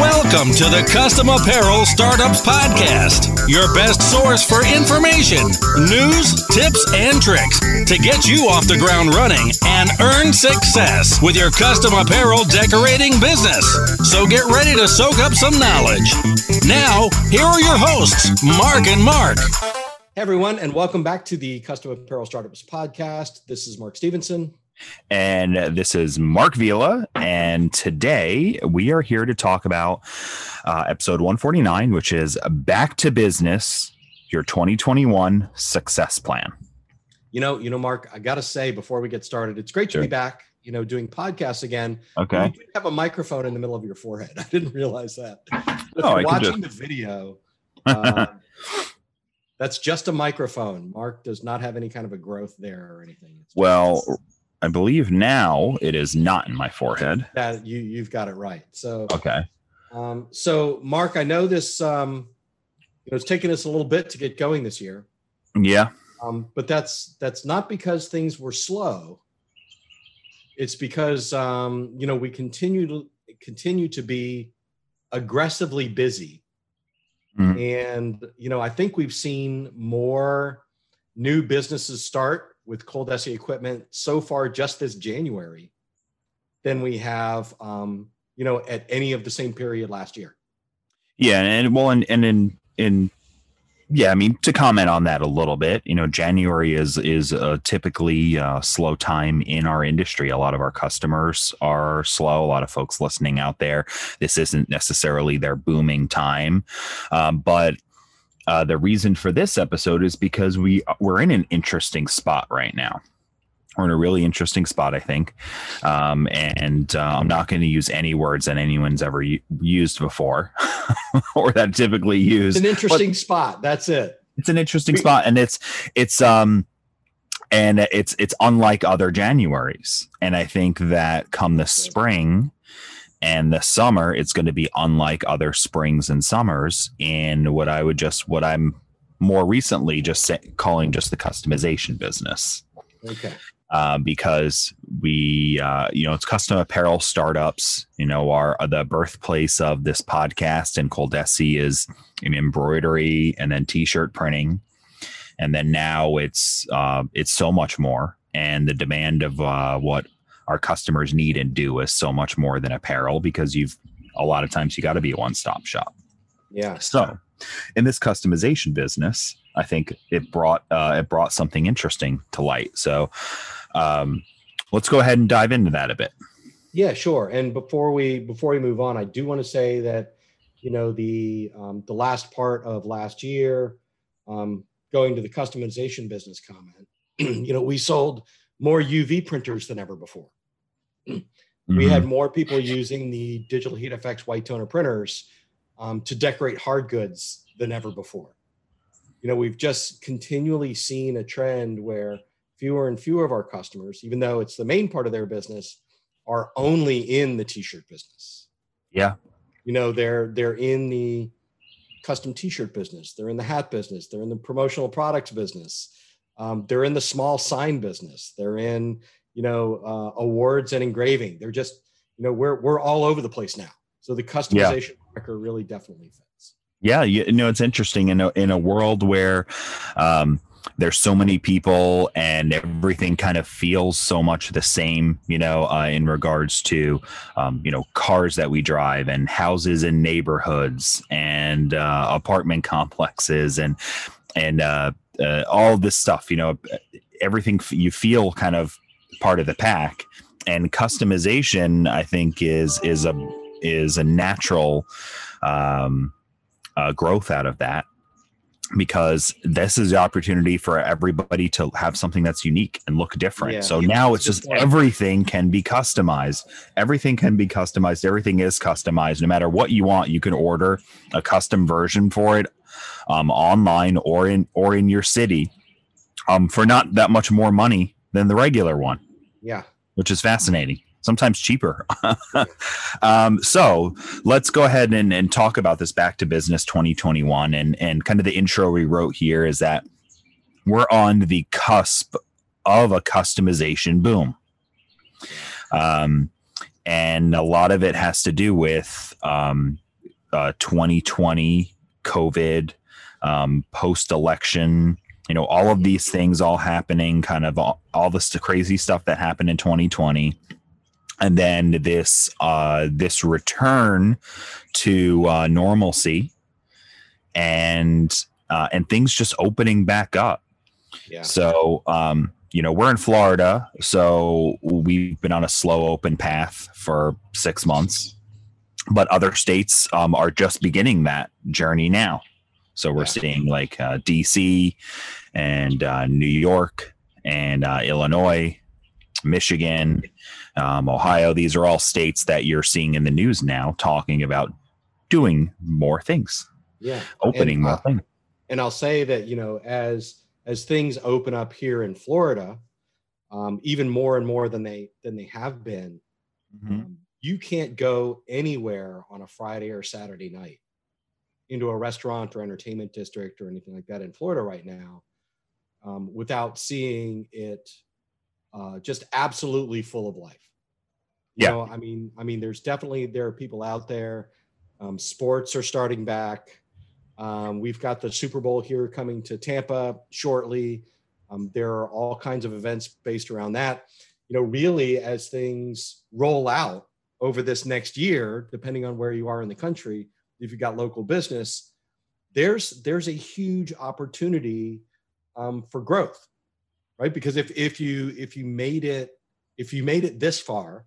Welcome to the Custom Apparel Startups Podcast, your best source for information, news, tips, and tricks to get you off the ground running and earn success with your custom apparel decorating business. So get ready to soak up some knowledge. Now, here are your hosts, Mark and Mark. Hey everyone, and welcome back to the Custom Apparel Startups Podcast. This is Mark Stevenson. And this is Mark Vila. And today we are here to talk about uh, episode 149, which is Back to Business, your 2021 success plan. You know, you know, Mark, I got to say before we get started, it's great Sure. to be back, you know, doing podcasts again. Okay. You have a microphone in the middle of your forehead. I didn't realize that. If Oh, you're I can watching the video, um, that's just a microphone. Mark does not have any kind of a growth there or anything. It's just- Well, I believe now it is not in my forehead. that you you've got it right. So Okay. Um, so, Mark, I know this. Um, you know, it's taken us a little bit to get going this year, Yeah. um, but that's that's not because things were slow. It's because um, you know we continue to continue to be aggressively busy, Mhm. and you know I think we've seen more new businesses start with ColDesi equipment so far just this January than we have um, you know at any of the same period last year. Yeah. And well, and, and in, in, yeah, I mean, to comment on that a little bit, you know, January is is a typically uh, slow time in our industry. A lot of our customers are slow. A lot of folks listening out there, this isn't necessarily their booming time, um, but uh, the reason for this episode is because we we're in an interesting spot right now. We're in a really interesting spot, I think, um, and uh, I'm not going to use any words that anyone's ever u- used before, or that typically It's an interesting spot. That's it. it's an interesting We- spot and it's it's um and it's it's unlike other januaries and i think that come the spring and the summer it's going to be unlike other springs and summers in what i would just what i'm more recently just say, calling just the customization business Okay. uh, because we, uh, you know, it's custom apparel startups. You know, are, are the birthplace of this podcast, and ColDesi is in embroidery and then t-shirt printing, and then now it's uh, it's so much more, and the demand of uh, what our customers need and do is so much more than apparel because you've a lot of times you got to be a one-stop shop. Yeah. So, in this customization business, I think it brought uh, it brought something interesting to light. So, um, let's go ahead and dive into that a bit. Yeah, sure. And before we before we move on, I do want to say that you know the um, the last part of last year, um, going to the customization business comment, you know, we sold more UV printers than ever before. We Mhm. had more people using the digital heat FX white toner printers um, to decorate hard goods than ever before. You know, we've just continually seen a trend where fewer and fewer of our customers, even though it's the main part of their business, are only in the t-shirt business. yeah, You know, they're they're in the custom t-shirt business, they're in the hat business, they're in the promotional products business, um, they're in the small sign business, they're in you know uh, awards and engraving. They're just you know we're we're all over the place now. So the customization marker really definitely fits. yeah. You know, it's interesting in a in a world where um, there's so many people and everything kind of feels so much the same. You know, uh, in regards to um, you know cars that we drive and houses and neighborhoods and uh, apartment complexes and and uh, uh, all this stuff. You know, everything you feel kind of part of the pack and customization i think is is a is a natural um uh, growth out of that because this is the opportunity for everybody to have something that's unique and look different. Yeah. so now it's just everything can be customized. Everything can be customized. Everything is customized. No matter what you want, you can order a custom version for it um, online or in or in your city um, for not that much more money than the regular one Yeah. which is fascinating. Sometimes cheaper. um, so let's go ahead and, and talk about this back to business 2021. And, and kind of the intro we wrote here is that we're on the cusp of a customization boom. Um, and a lot of it has to do with um, uh, 2020 COVID, um, post election. You know, all of these things all happening, kind of all, all this crazy stuff that happened in 2020 and then this uh, this return to uh, normalcy and uh, and things just opening back up. Yeah. So um, you know we're in Florida, so we've been on a slow open path for six months, but other states um, are just beginning that journey now. So we're yeah. seeing like uh, DC and uh, New York and uh, Illinois, Michigan, um, Ohio. These are all states that you're seeing in the news now talking about doing more things. Yeah, opening and, more uh, things. And I'll say that you know as as things open up here in Florida, um, even more and more than they than they have been. Mm-hmm. Um, you can't go anywhere on a Friday or Saturday night into a restaurant or entertainment district or anything like that in Florida right now um, without seeing it uh, just absolutely full of life. You yeah. know, I mean, I mean, there's definitely there are people out there. Um, sports are starting back. Um, we've got the Super Bowl here coming to Tampa shortly. Um, there are all kinds of events based around that. You know, really, as things roll out over this next year, depending on where you are in the country, if you've got local business, there's there's a huge opportunity um, for growth right? Because if if you if you made it if you made it this far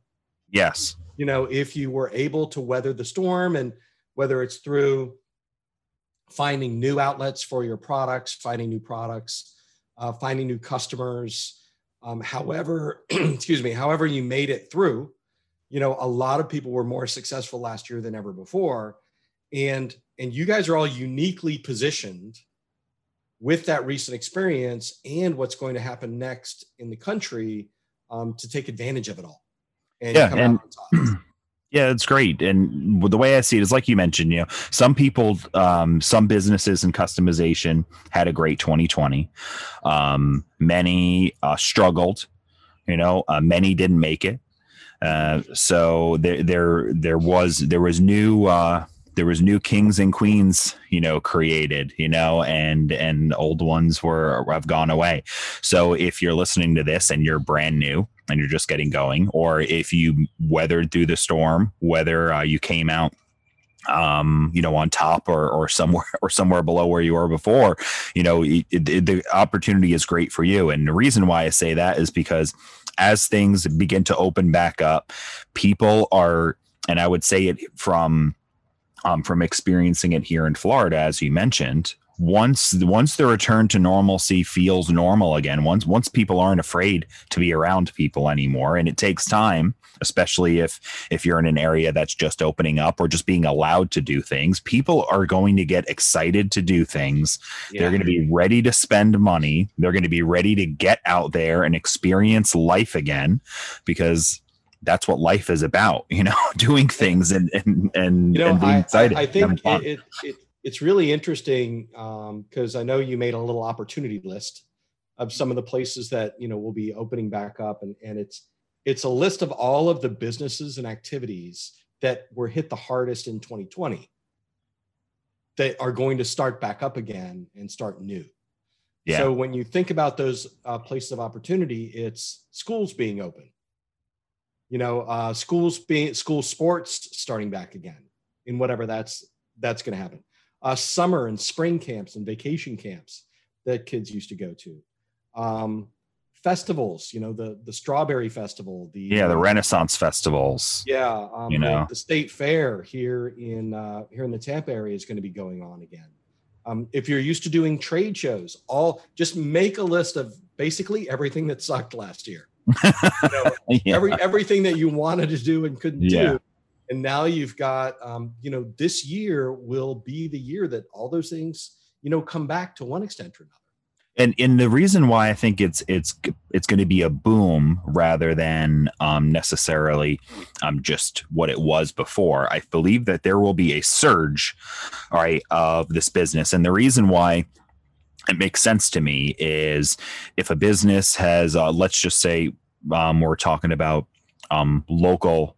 yes. you know if you were able to weather the storm and whether it's through finding new outlets for your products finding new products uh, finding new customers um, however excuse me however you made it through you know a lot of people were more successful last year than ever before. And and you guys are all uniquely positioned with that recent experience and what's going to happen next in the country um, to take advantage of it all. And yeah, and yeah, it's great. And the way I see it is like you mentioned, you know, some people, um, some businesses and customization had a great 2020. Um, many uh, struggled, you know, uh, many didn't make it. Uh, so there, there, there was, there was new, uh, there was new kings and queens you know created you know and and old ones were have gone away. So if you're listening to this and you're brand new and you're just getting going or if you weathered through the storm whether uh, you came out um you know on top or or somewhere or somewhere below where you were before you know it, it, the opportunity is great for you. And the reason why i say that is because as things begin to open back up people are and i would say it from um, from experiencing it here in Florida, as you mentioned, once once the return to normalcy feels normal again, once once people aren't afraid to be around people anymore, and it takes time, especially if if you're in an area that's just opening up or just being allowed to do things, people are going to get excited to do things. Yeah. They're going to be ready to spend money. They're going to be ready to get out there and experience life again because that's what life is about, you know, doing things and and and, you know, and being I, excited. I, I think it, it, it, it's really interesting because um, I know you made a little opportunity list of some of the places that you know will be opening back up, and and it's it's a list of all of the businesses and activities that were hit the hardest in 2020 that are going to start back up again and start new. Yeah. So when you think about those uh, places of opportunity, it's schools being open you know uh, schools being school sports starting back again in whatever that's that's going to happen. Uh, summer and spring camps and vacation camps that kids used to go to. Um, festivals you know the the strawberry festival the yeah the renaissance festivals. Yeah um, you know. the, the, state fair here in uh, here in the tampa area is going to be going on again. Um, if you're used to doing trade shows all just make a list of basically everything that sucked last year you know, yeah. every everything that you wanted to do and couldn't yeah. do and now you've got um, you know this year will be the year that all those things you know come back to one extent or another and and the reason why I think it's it's it's going to be a boom rather than um, necessarily um, just what it was before. I believe that there will be a surge, all right, of this business, and the reason why it makes sense to me is if a business has uh, let's just say um, we're talking about um, local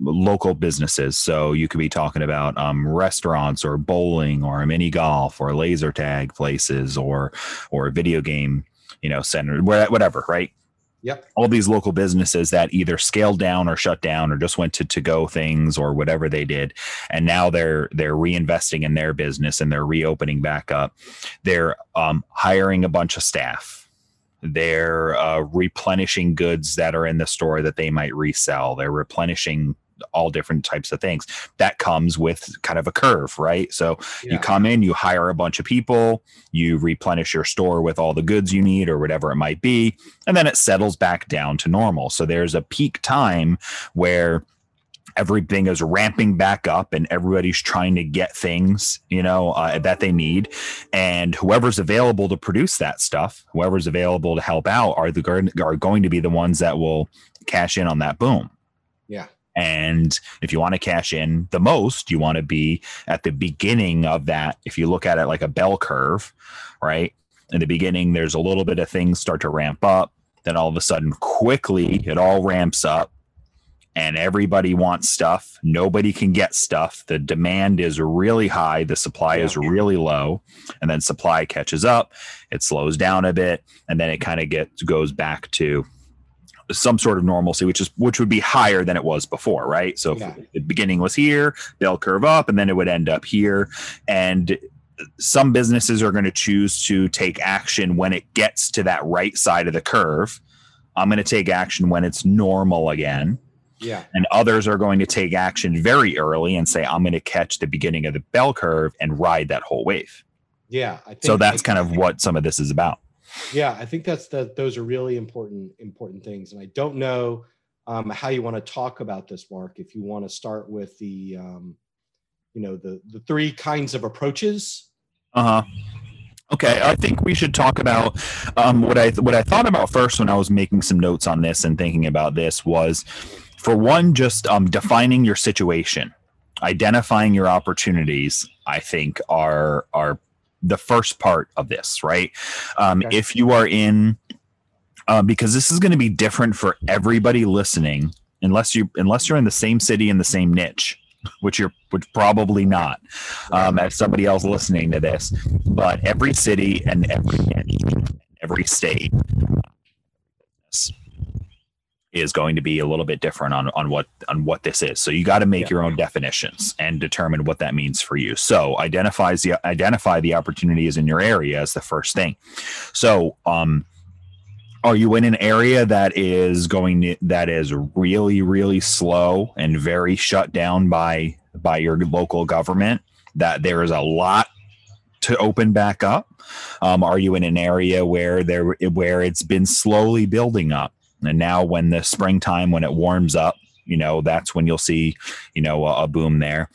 local businesses. So you could be talking about um, restaurants or bowling or mini golf or laser tag places or or video game, you know, center, whatever, right? Yep. All these local businesses that either scaled down or shut down or just went to to go things or whatever they did, and now they're they're reinvesting in their business and they're reopening back up. They're um, hiring a bunch of staff. They're uh, replenishing goods that are in the store that they might resell. They're replenishing all different types of things. That comes with kind of a curve, right? So yeah. you come in, you hire a bunch of people, you replenish your store with all the goods you need or whatever it might be, and then it settles back down to normal. So there's a peak time where everything is ramping back up and everybody's trying to get things you know uh, that they need and whoever's available to produce that stuff whoever's available to help out are the are going to be the ones that will cash in on that boom and if you want to cash in the most, you want to be at the beginning of that. If you look at it like a bell curve, right? In the beginning, there's a little bit of things start to ramp up. Then all of a sudden, quickly, it all ramps up and everybody wants stuff. Nobody can get stuff. The demand is really high, the supply yeah. is really low, and then supply catches up. It slows down a bit, and then it kind of gets goes back to some sort of normalcy, which is which would be higher than it was before, right? So yeah. the beginning was here, bell curve up, and then it would end up here. And some businesses are going to choose to take action when it gets to that right side of the curve. I'm going to take action when it's normal again. Yeah. And others are going to take action very early and say, I'm going to catch the beginning of the bell curve and ride that whole wave. Yeah. Think, so that's kind of what some of this is about yeah i think that's that those are really important important things and i don't know um, how you want to talk about this mark if you want to start with the um, you know the the three kinds of approaches uh-huh Okay, I think we should talk about um, what I what I thought about first when I was making some notes on this and thinking about this was, for one, just um, defining your situation, identifying your opportunities. I think are are the first part of this, right? Um, okay. If you are in, uh, because this is going to be different for everybody listening, unless you unless you're in the same city in the same niche, which you're which probably not, um, as somebody else listening to this. But every city and every niche, every state is going to be a little bit different on, on what on what this is. So you got to make yeah. your own definitions and determine what that means for you. So identifies the identify the opportunities in your area as the first thing. So um are you in an area that is going to, that is really really slow and very shut down by by your local government that there is a lot to open back up um, are you in an area where there where it's been slowly building up and now when the springtime, when it warms up, you know, that's when you'll see, you know, a, a boom there.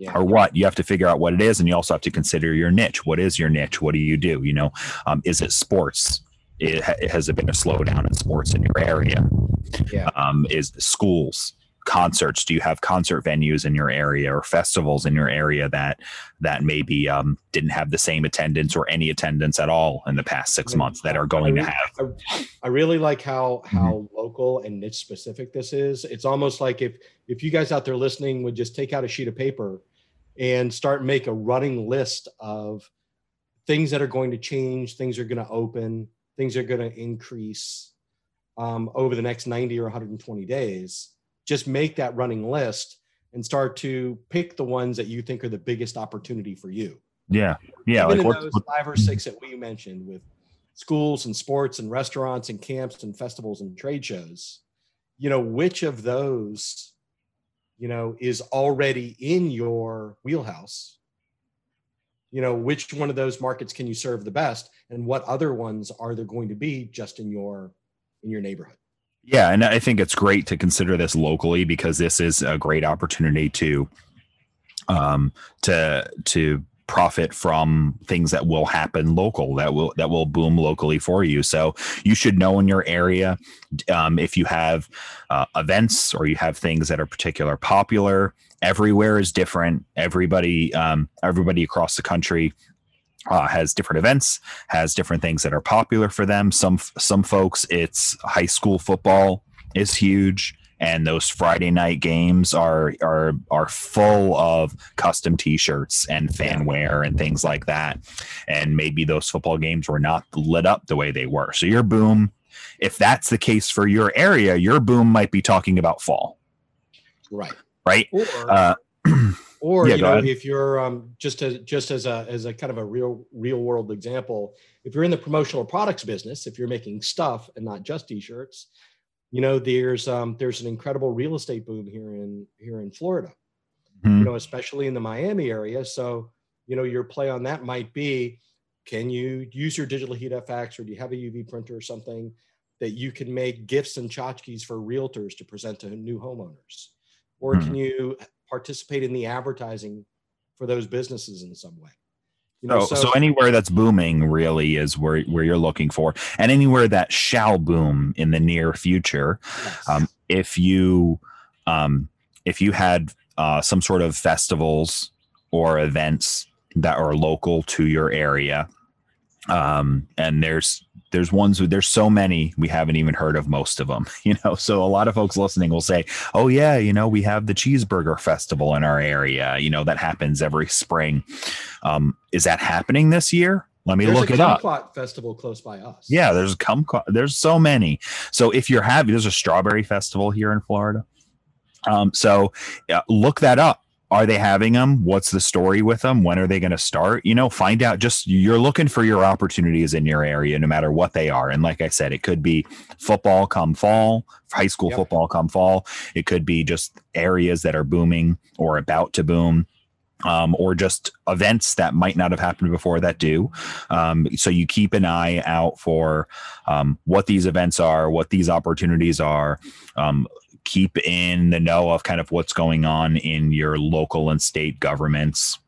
Yeah. or what you have to figure out what it is and you also have to consider your niche what is your niche what do you do you know um, is it sports it, has it been a slowdown in sports in your area yeah. um, is schools concerts do you have concert venues in your area or festivals in your area that that maybe um, didn't have the same attendance or any attendance at all in the past six months that are going I, to have I, I, really like how mm-hmm. how mm-hmm. local and niche specific this is it's almost like if if you guys out there listening would just take out a sheet of paper and start make a running list of things that are going to change things are going to open things are going to increase um, over the next 90 or 120 days just make that running list and start to pick the ones that you think are the biggest opportunity for you. Yeah. Yeah. Even like in those five or six that we mentioned with schools and sports and restaurants and camps and festivals and trade shows, you know, which of those, you know, is already in your wheelhouse? You know, which one of those markets can you serve the best? And what other ones are there going to be just in your in your neighborhood? Yeah, and I think it's great to consider this locally because this is a great opportunity to um to to profit from things that will happen local that will that will boom locally for you. So you should know in your area um, if you have uh, events or you have things that are particular popular everywhere is different. Everybody um, everybody across the country uh, has different events, has different things that are popular for them. Some some folks, it's high school football is huge. and those Friday night games are are are full of custom T-shirts and fanware and things like that. And maybe those football games were not lit up the way they were. So your boom, if that's the case for your area, your boom might be talking about fall, Right. right? Or, Uh, or yeah, you know, if you're um, just as just as a as a kind of a real real world example, if you're in the promotional products business, if you're making stuff and not just t-shirts, you know, there's um, there's an incredible real estate boom here in here in Florida. Mhm. you know, especially in the Miami area. So, you know, your play on that might be can you use your digital heat FX or do you have a UV printer or something that you can make gifts and tchotchkes for realtors to present to new homeowners? Or can you participate in the advertising for those businesses in some way? You know, So, so anywhere that's booming really is where, where you're looking for, and anywhere that shall boom in the near future. yes. Um, if you um, if you had uh, some sort of festivals or events that are local to your area, um, and there's there's ones there's so many we haven't even heard of most of them you know so a lot of folks listening will say oh yeah you know we have the cheeseburger festival in our area you know that happens every spring um, is that happening this year let me There's look a it up festival close by us. yeah, there's come there's so many. So if you're having there's a strawberry festival here in Florida. Um, so uh, look that up. Are they having them? What's the story with them? When are they going to start? You know, find out. Just you're looking for your opportunities in your area, no matter what they are. And like I said, it could be football come fall, high school Yep. football come fall. It could be just areas that are booming or about to boom um, or just events that might not have happened before that do. Um, so you keep an eye out for um, what these events are, what these opportunities are. Keep in the know of kind of what's going on in your local and state governments.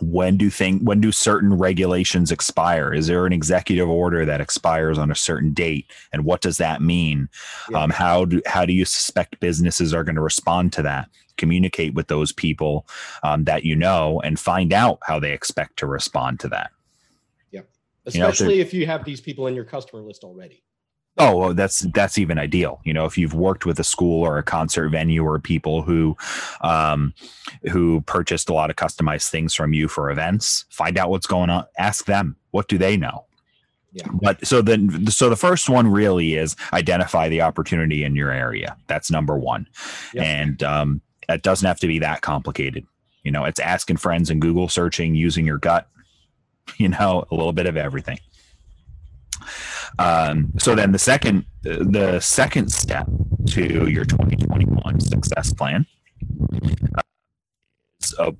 When do think when do certain regulations expire? Is there an executive order that expires on a certain date, and what does that mean? Yeah. Um, how do how do you suspect businesses are going to respond to that? Communicate with those people um, that you know and find out how they expect to respond to that. you know, if especially if you have these people in your customer list already. Oh, well, that's that's even ideal. You know, if you've worked with a school or a concert venue or people who um, who purchased a lot of customized things from you for events, find out what's going on. Ask them what do they know. Yeah. But so then, so the first one really is identify the opportunity in your area. That's number one, Yep. and um, it doesn't have to be that complicated. You know, it's asking friends and Google searching, using your gut. You know, a little bit of everything. Um, so then the second the second step to your 2021 success plan uh, is, uh,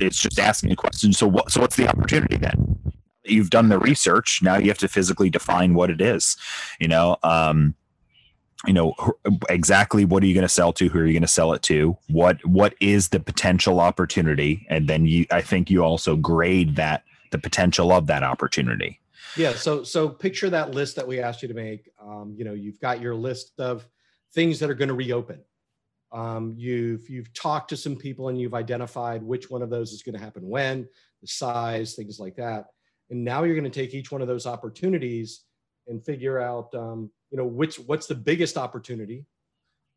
it's just asking a question. So what so what's the opportunity then? You've done the research. Now you have to physically define what it is. You know, um, you know exactly what are you going to sell to? Who are you going to sell it to? What what is the potential opportunity? And then you, I think you also grade that the potential of that opportunity. Yeah. So so picture that list that we asked you to make. Um, you know, you've got your list of things that are going to reopen. Um, you've you've talked to some people and you've identified which one of those is going to happen when, the size, things like that. And now you're going to take each one of those opportunities and figure out, um, you know, which what's the biggest opportunity,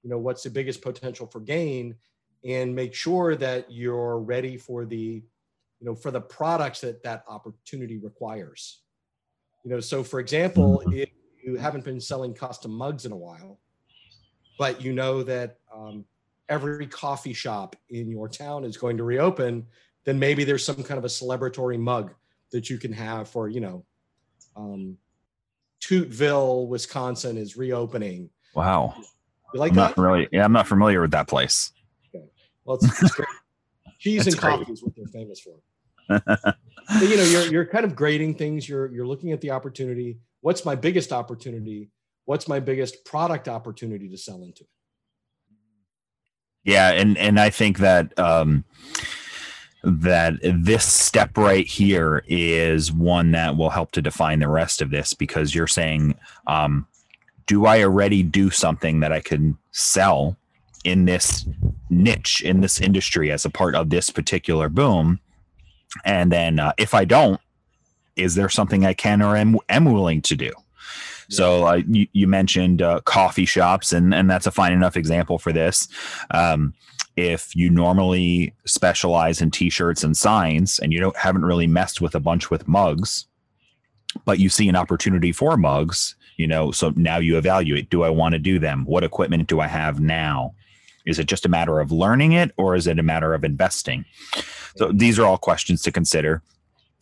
you know, what's the biggest potential for gain, and make sure that you're ready for the, you know, for the products that that opportunity requires. You know, so for example, if you haven't been selling custom mugs in a while, but you know that um, every coffee shop in your town is going to reopen, then maybe there's some kind of a celebratory mug that you can have for, you know, um, Tootville, Wisconsin is reopening. Wow. You like I'm that? not familiar. Yeah, I'm not familiar with that place. Well, it's, it's great. Cheese and great. coffee is what they're famous for. But, you know, you're you're kind of grading things. You're you're looking at the opportunity. What's my biggest opportunity? What's my biggest product opportunity to sell into? Yeah, and and I think that um, that this step right here is one that will help to define the rest of this because you're saying, um, do I already do something that I can sell in this niche in this industry as a part of this particular boom? And then uh, if I don't, is there something I can or am, am willing to do? So uh, you, you mentioned uh, coffee shops, and and that's a fine enough example for this. Um, if you normally specialize in t-shirts and signs, and you don't haven't really messed with a bunch with mugs, but you see an opportunity for mugs, you know, so now you evaluate: Do I want to do them? What equipment do I have now? Is it just a matter of learning it, or is it a matter of investing? So these are all questions to consider.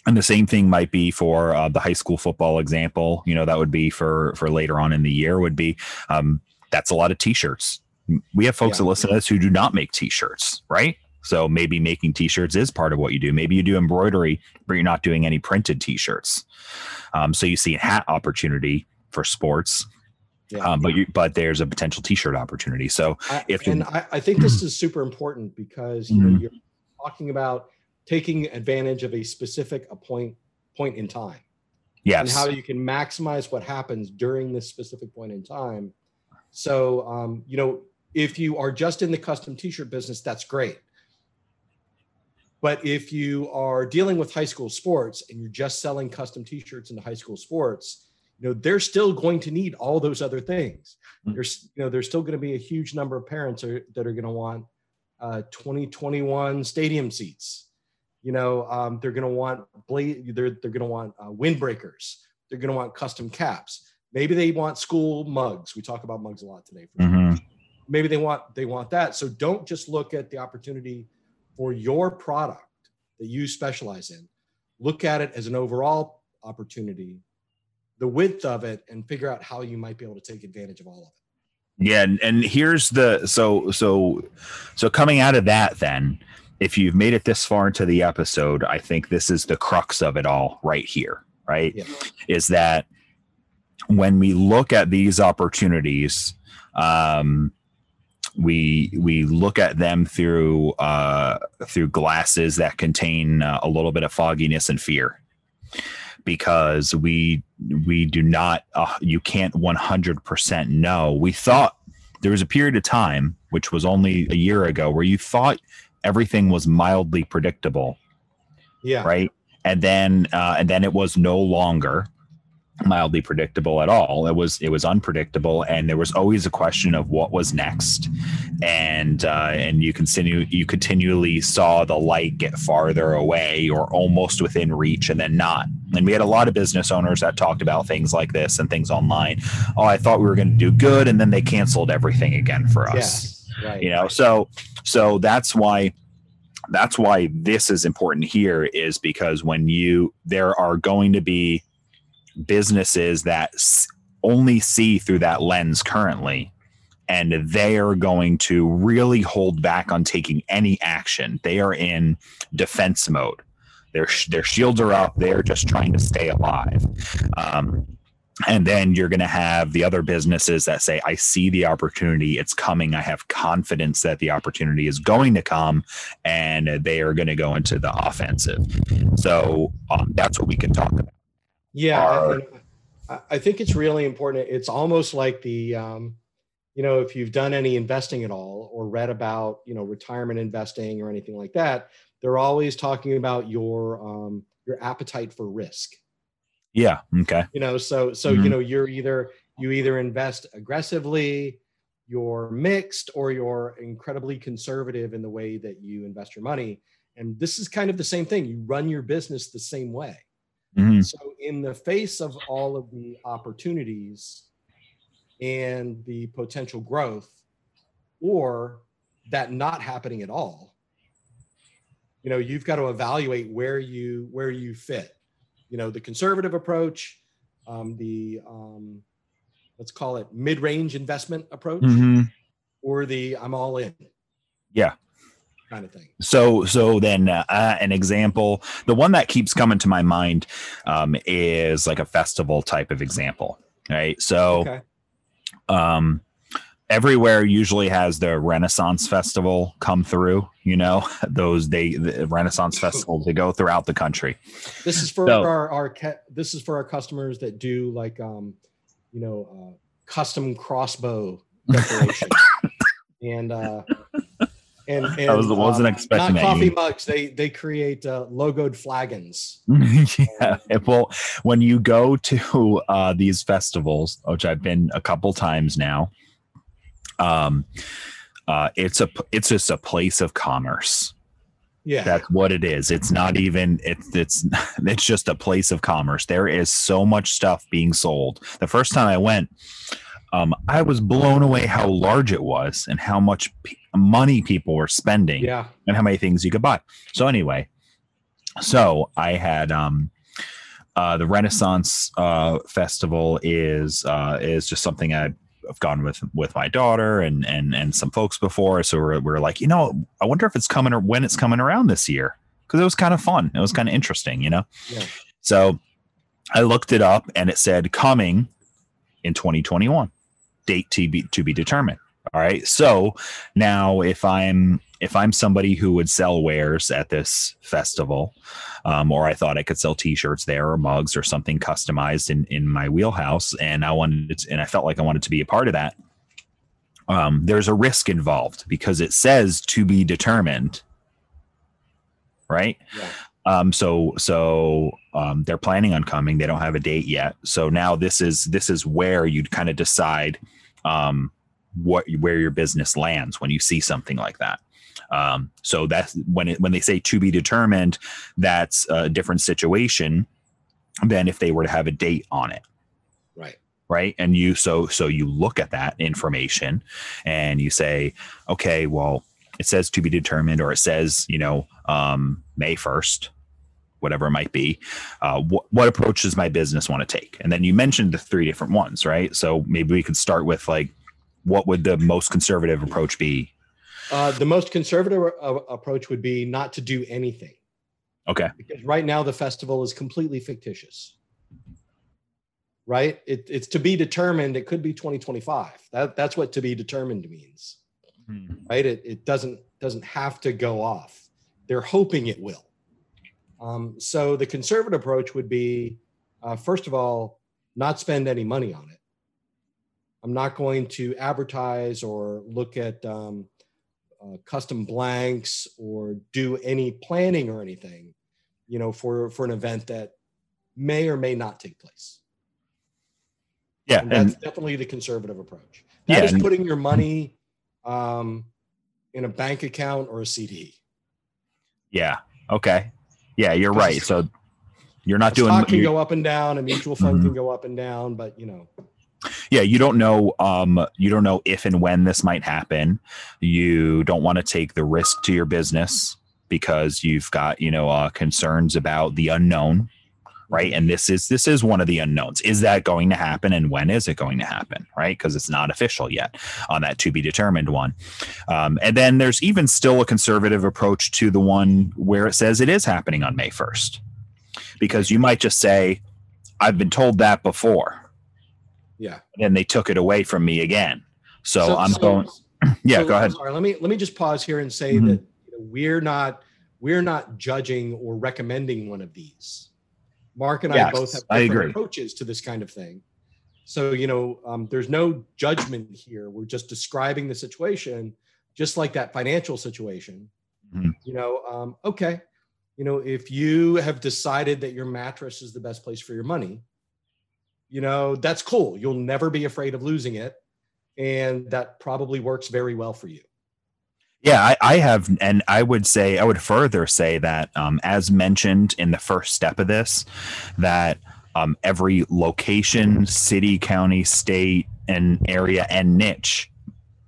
And the same thing might be for uh, the high school football example. You know that would be for for later on in the year would be um, that's a lot of t-shirts. We have folks yeah. that listen to us who do not make t-shirts right? So maybe making t-shirts is part of what you do. Maybe you do embroidery but you're not doing any printed t-shirts. Um, so you see a hat opportunity for sports yeah. Um, but you, but there's a potential T-shirt opportunity. So I, if and I, I, think this is super important because you know mm-hmm. you're talking about taking advantage of a specific a point point in time. Yes. And how you can maximize what happens during this specific point in time. So, um, you know, if you are just in the custom t-shirt business, that's great. But if you are dealing with high school sports and you're just selling custom t-shirts into high school sports, you know, they're still going to need all those other things. Mm-hmm. There's, you know, there's still going to be a huge number of parents are, that are going to want uh, 2021 stadium seats you know, um, they're going to want blade. They're they're going to want uh, windbreakers. They're going to want custom caps. Maybe they want school mugs. We talk about mugs a lot today. Mm-hmm. Maybe they want they want that. So don't just look at the opportunity for your product that you specialize in. Look at it as an overall opportunity, the width of it, and figure out how you might be able to take advantage of all of it. Yeah, and, and here's the so so so coming out of that then if you've made it this far into the episode, I think this is the crux of it all right here, right? Yeah. Is that when we look at these opportunities, um, we we look at them through uh, through glasses that contain uh, a little bit of fogginess and fear, because we we do not uh, you can't one hundred percent know. We thought there was a period of time, which was only a year ago, where you thought everything was mildly predictable. Yeah. Right. And then uh, and then it was no longer mildly predictable at all. It was it was unpredictable, and there was always a question of what was next. And uh, and you continue you continually saw the light get farther away or almost within reach, and then not. And we had a lot of business owners that talked about things like this and things online. Oh, I thought we were going to do good, and then they canceled everything again for us. Right. You know, so so that's why that's why this is important here is because when you there are going to be businesses that only see through that lens currently and they are going to really hold back on taking any action. They are in defense mode. Their their shields are up. They're just trying to stay alive. Um, and then you're going to have the other businesses that say i see the opportunity. It's coming. I have confidence that the opportunity is going to come and they are going to go into the offensive. So um, that's what we can talk about yeah Our, I, I, think it's really important it's almost like the um, you know if you've done any investing at all or read about you know retirement investing or anything like that they're always talking about your um, your appetite for risk yeah. Okay. You know, so so mm-hmm. you know, you're either you either invest aggressively, you're mixed, or you're incredibly conservative in the way that you invest your money. And this is kind of the same thing. You run your business the same way. Mm-hmm. So in the face of all of the opportunities and the potential growth, or that not happening at all, you know, you've got to evaluate where you where you fit you know the conservative approach um, the um, let's call it mid-range investment approach mm-hmm. or the i'm all in yeah kind of thing so so then uh, an example the one that keeps coming to my mind um, is like a festival type of example right so okay. um everywhere usually has the Renaissance Festival come through. You know, those they the Renaissance festivals they go throughout the country. This is for so, our our this is for our customers that do like um, you know, uh, custom crossbow decoration, and uh, and, and I was, wasn't um, expecting not coffee mugs. They they create uh, logoed flagons. yeah. Well, when you go to uh, these festivals, which I've been a couple times now, um, uh, it's a it's just a place of commerce. Yeah, That's what it is. It's not even it's it's it's just a place of commerce. There is so much stuff being sold. The first time I went, um, I was blown away how large it was and how much money people were spending yeah, and how many things you could buy. So anyway, so I had um uh the Renaissance uh festival is uh is just something I've gone with with my daughter and and and some folks before. So we're we're like, you know, I wonder if it's coming or when it's coming around this year. Because it was kind of fun. It was kind of interesting, you know? Yeah. So I looked it up and it said coming in 2021. Date to be to be determined. All right. So now if I'm if I'm somebody who would sell wares at this festival, um, or I thought I could sell T-shirts there or mugs or something customized in in my wheelhouse, and I wanted to, and I felt like I wanted to be a part of that. Um, there's a risk involved because it says to be determined, right? yeah. Um, so so um, they're planning on coming. They don't have a date yet. So now this is this is where you'd kind of decide um, what where your business lands when you see something like that. Um, so that's when it when they say to be determined, that's a different situation than if they were to have a date on it Right. right and you so so you look at that information and you say okay well it says to be determined or it says you know um may 1st whatever it might be uh what, what approach does my business want to take and then you mentioned the three different ones right so maybe we could start with like what would the most conservative approach be Uh, the most conservative uh, approach would be not to do anything okay because right now the festival is completely fictitious. Right? It, it's to be determined. It could be 2025. That, that's what to be determined means. right? It, it doesn't doesn't have to go off. They're hoping it will. Um, so the conservative approach would be, uh, first of all, not spend any money on it. I'm not going to advertise or look at um, uh, custom blanks or do any planning or anything, you know, for for an event that may or may not take place. yeah And that's and definitely the conservative approach. That Yeah, is putting your money um, in a bank account or a CD. yeah okay yeah you're right so you're not A doing stock can go up and down, a mutual fund Mhm. can go up and down, but you know, yeah you don't know um you don't know if and when this might happen. You don't want to take the risk to your business because you've got you know uh, concerns about the unknown right? And this is this is one of the unknowns. Is that going to happen and when is it going to happen right? Because it's not official yet on that to be determined one. Um, and then there's even still a conservative approach to the one where it says it is happening on may 1st because you might just say i've been told that before yeah. And then they took it away from me again. So, I'm so- going. Yeah, so- go ahead. Sorry, let me let me just pause here and say Mhm. that you know, we're not we're not judging or recommending one of these. Mark and I both have different approaches to this kind of thing. So you know, um, there's no judgment here. We're just describing the situation, just like that financial situation. Mhm. You know, um, okay, you know, if you have decided that your mattress is the best place for your money, you know, that's cool. You'll never be afraid of losing it. And that probably works very well for you. Yeah, I, I have, and I would say, I would further say that, um, as mentioned in the first step of this, that um, every location, city, county, state, and area and niche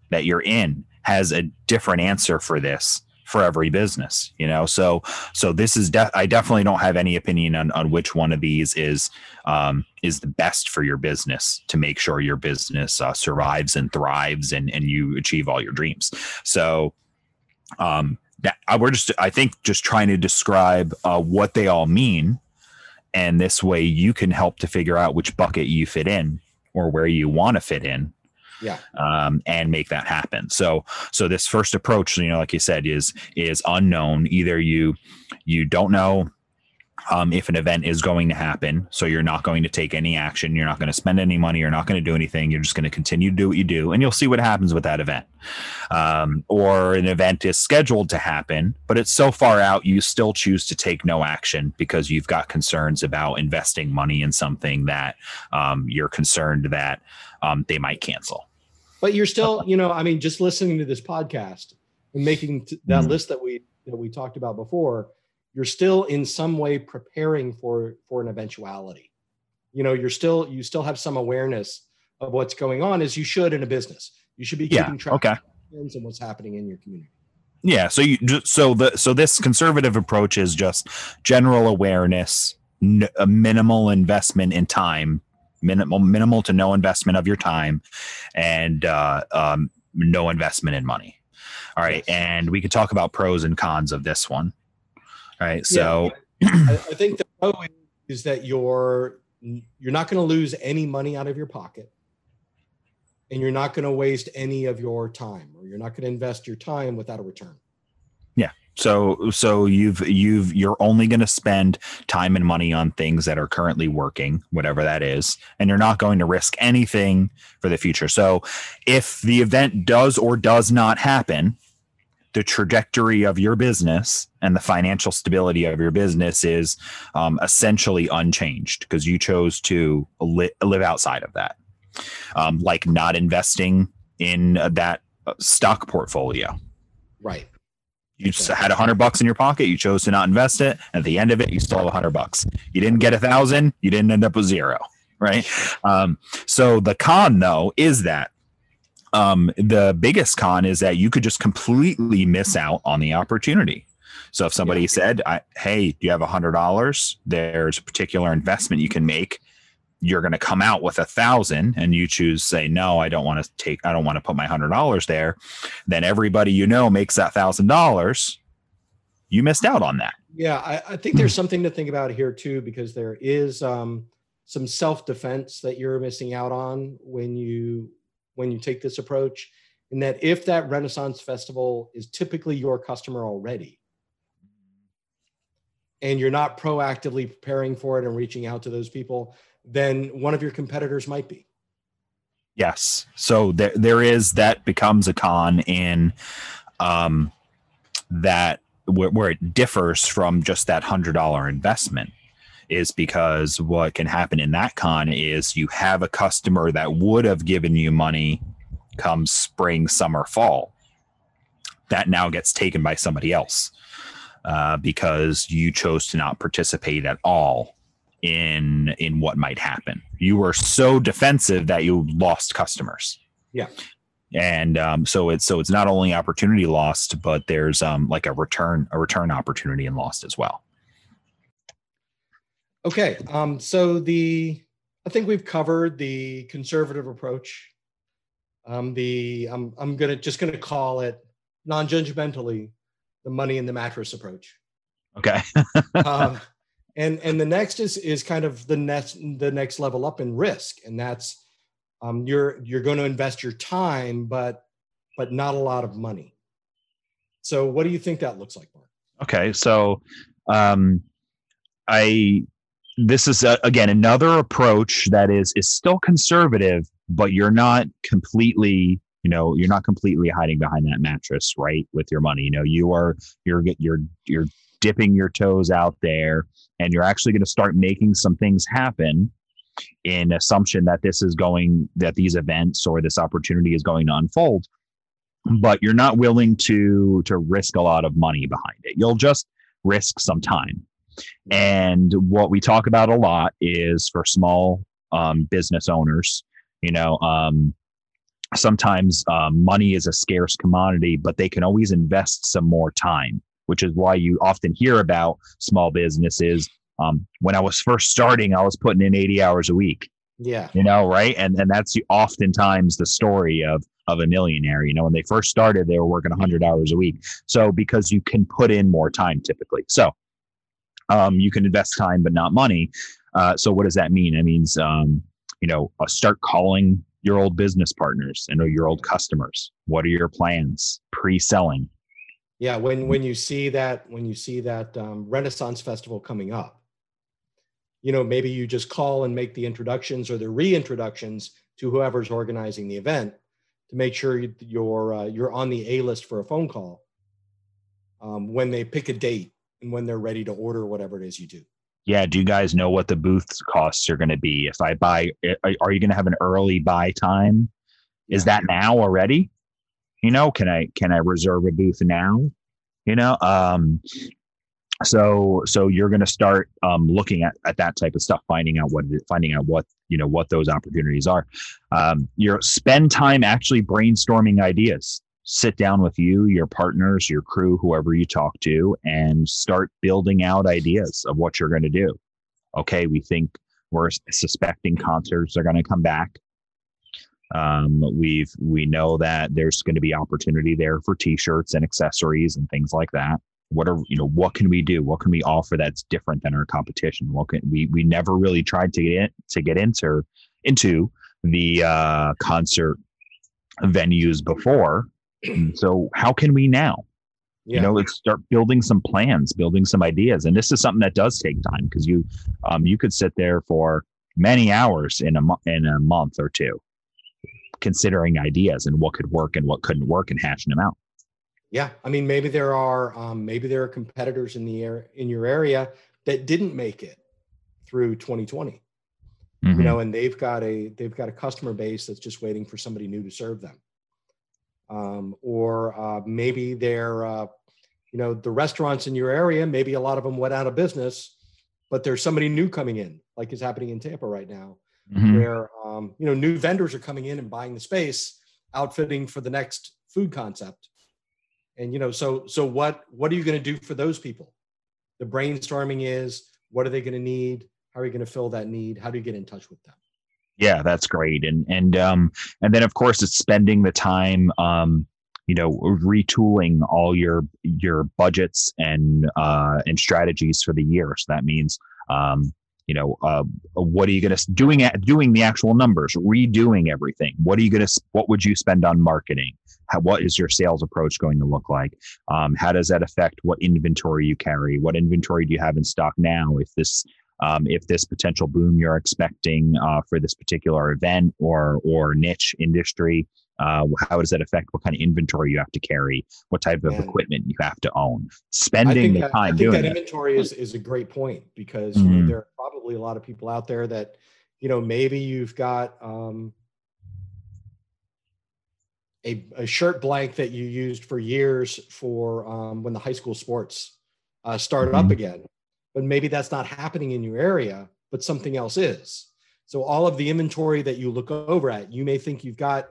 that you're in has a different answer for this for every business you know? So so this is de- i definitely don't have any opinion on, on which one of these is um, is the best for your business to make sure your business uh, survives and thrives and and you achieve all your dreams. So um that I, we're just i think just trying to describe uh, what they all mean and this way you can help to figure out which bucket you fit in or where you want to fit in Yeah. um, and make that happen so so this first approach you know like you said is is unknown either you you don't know um, if an event is going to happen. So you're not going to take any action. You're not going to spend any money. You're not going to do anything. You're just going to continue to do what you do, and you'll see what happens with that event. Um, or an event is scheduled to happen, but it's so far out, you still choose to take no action because you've got concerns about investing money in something that um, you're concerned that um, they might cancel. But you're still, you know, I mean, just listening to this podcast and making t- that mm-hmm. list that we that we talked about before you're still in some way preparing for for an eventuality you know you're still you still have some awareness of what's going on as you should in a business you should be keeping yeah, track okay. of and what's happening in your community yeah so you so the so this conservative approach is just general awareness n- a minimal investment in time minimal minimal to no investment of your time and uh, um, no investment in money. All right. Yes. and we could talk about pros and cons of this one. Right? So I, I think the pro is that you're you're not going to lose any money out of your pocket. And you're not going to waste any of your time or you're not going to invest your time without a return. Yeah so so you've you've you're only going to spend time and money on things that are currently working whatever that is and you're not going to risk anything for the future so if the event does or does not happen the trajectory of your business and the financial stability of your business is um, essentially unchanged because you chose to li- live outside of that, um, like not investing in uh, that uh, stock portfolio. Right. You just had a hundred bucks in your pocket. You chose to not invest it. At the end of it, you still have a hundred bucks. You didn't get a thousand. You didn't end up with zero. Right. Um, so the con though is that um, the biggest con is that you could just completely miss out on the opportunity. So if somebody yeah. said, "Hey, do you have a hundred dollars? There's a particular investment you can make." You're going to come out with a thousand, and you choose say, "No, I don't want to take. I don't want to put my hundred dollars there." Then everybody you know makes that thousand dollars. You missed out on that. Yeah, I, I, think there's something to think about here too, because there is um, some self defense that you're missing out on when you when you take this approach in that if that renaissance festival is typically your customer already and you're not proactively preparing for it and reaching out to those people then one of your competitors might be yes so there, there is that becomes a con in um, that where, where it differs from just that hundred dollar investment is because what can happen in that con is you have a customer that would have given you money come spring, summer, fall. That now gets taken by somebody else uh, because you chose to not participate at all in in what might happen. You were so defensive that you lost customers. Yeah. And um, so it's so it's not only opportunity lost, but there's um, like a return a return opportunity and lost as well. Okay, um, so the I think we've covered the conservative approach. Um, the I'm I'm gonna just gonna call it non-judgmentally the money in the mattress approach. Okay. uh, and and the next is is kind of the next the next level up in risk, and that's um, you're you're going to invest your time, but but not a lot of money. So, what do you think that looks like, Mark? Okay, so um, I this is a, again another approach that is is still conservative but you're not completely you know you're not completely hiding behind that mattress right with your money you know you are you're you're you're dipping your toes out there and you're actually going to start making some things happen in assumption that this is going that these events or this opportunity is going to unfold. But you're not willing to to risk a lot of money behind it. You'll just risk some time. And what we talk about a lot is for small um, business owners, you know, um, sometimes um, money is a scarce commodity, but they can always invest some more time, which is why you often hear about small businesses. Um, when I was first starting, I was putting in 80 hours a week. Yeah. You know, right. And and that's oftentimes the story of of a millionaire. You know, when they first started, they were working 100 hours a week. So because you can put in more time typically. So um, you can invest time but not money. Uh, so what does that mean? It means um, you know uh, start calling your old business partners and your old customers. What are your plans? Pre-selling. Yeah, when when you see that when you see that um, Renaissance Festival coming up, you know, maybe you just call and make the introductions or the reintroductions to whoever's organizing the event to make sure you're uh, you're on the A list for a phone call um, when they pick a date and when they're ready to order whatever it is you do. Yeah. Do you guys know what the booth costs are going to be? If I buy, are you going to have an early buy time? Is that now already? You know, can I can I reserve a booth now? You know, um, so so you're going to start um, looking at, at that type of stuff finding out what finding out what you know what those opportunities are um, you're spend time actually brainstorming ideas sit down with you, your partners, your crew, whoever you talk to, and start building out ideas of what you're going to do. Okay, we think we're suspecting concerts are going to come back. Um, we've we know that there's going to be opportunity there for t-shirts and accessories and things like that. What are you know what can we do? What can we offer that's different than our competition? What can we we never really tried to get in, to get into into the uh, concert venues before so how can we now? Yeah. You know, let's start building some plans, building some ideas. And this is something that does take time because you um, you could sit there for many hours in a mo- in a month or two considering ideas and what could work and what couldn't work and hashing them out. Yeah, I mean, maybe there are um, maybe there are competitors in the air in your area that didn't make it through 2020. Mm-hmm. You know, and they've got a they've got a customer base that's just waiting for somebody new to serve them um, or uh, maybe they're uh, you know the restaurants in your area maybe a lot of them went out of business but there's somebody new coming in like is happening in tampa right now mm-hmm. where um, you know new vendors are coming in and buying the space outfitting for the next food concept and you know so so what what are you going to do for those people the brainstorming is what are they going to need how are you going to fill that need how do you get in touch with them yeah, that's great. And and um and then of course it's spending the time um you know retooling all your your budgets and uh and strategies for the year. So that means um you know uh, what are you going to doing at doing the actual numbers redoing everything? What are you going to what would you spend on marketing? How, what is your sales approach going to look like? Um, how does that affect what inventory you carry? What inventory do you have in stock now if this um, if this potential boom you're expecting uh, for this particular event or or niche industry uh, how does that affect what kind of inventory you have to carry what type of equipment you have to own spending the time I think doing that inventory is, is a great point because mm-hmm. you know, mm-hmm. there are probably a lot of people out there that you know maybe you've got um, a, a shirt blank that you used for years for um, when the high school sports uh, started mm-hmm. up again but maybe that's not happening in your area, but something else is. So all of the inventory that you look over at, you may think you've got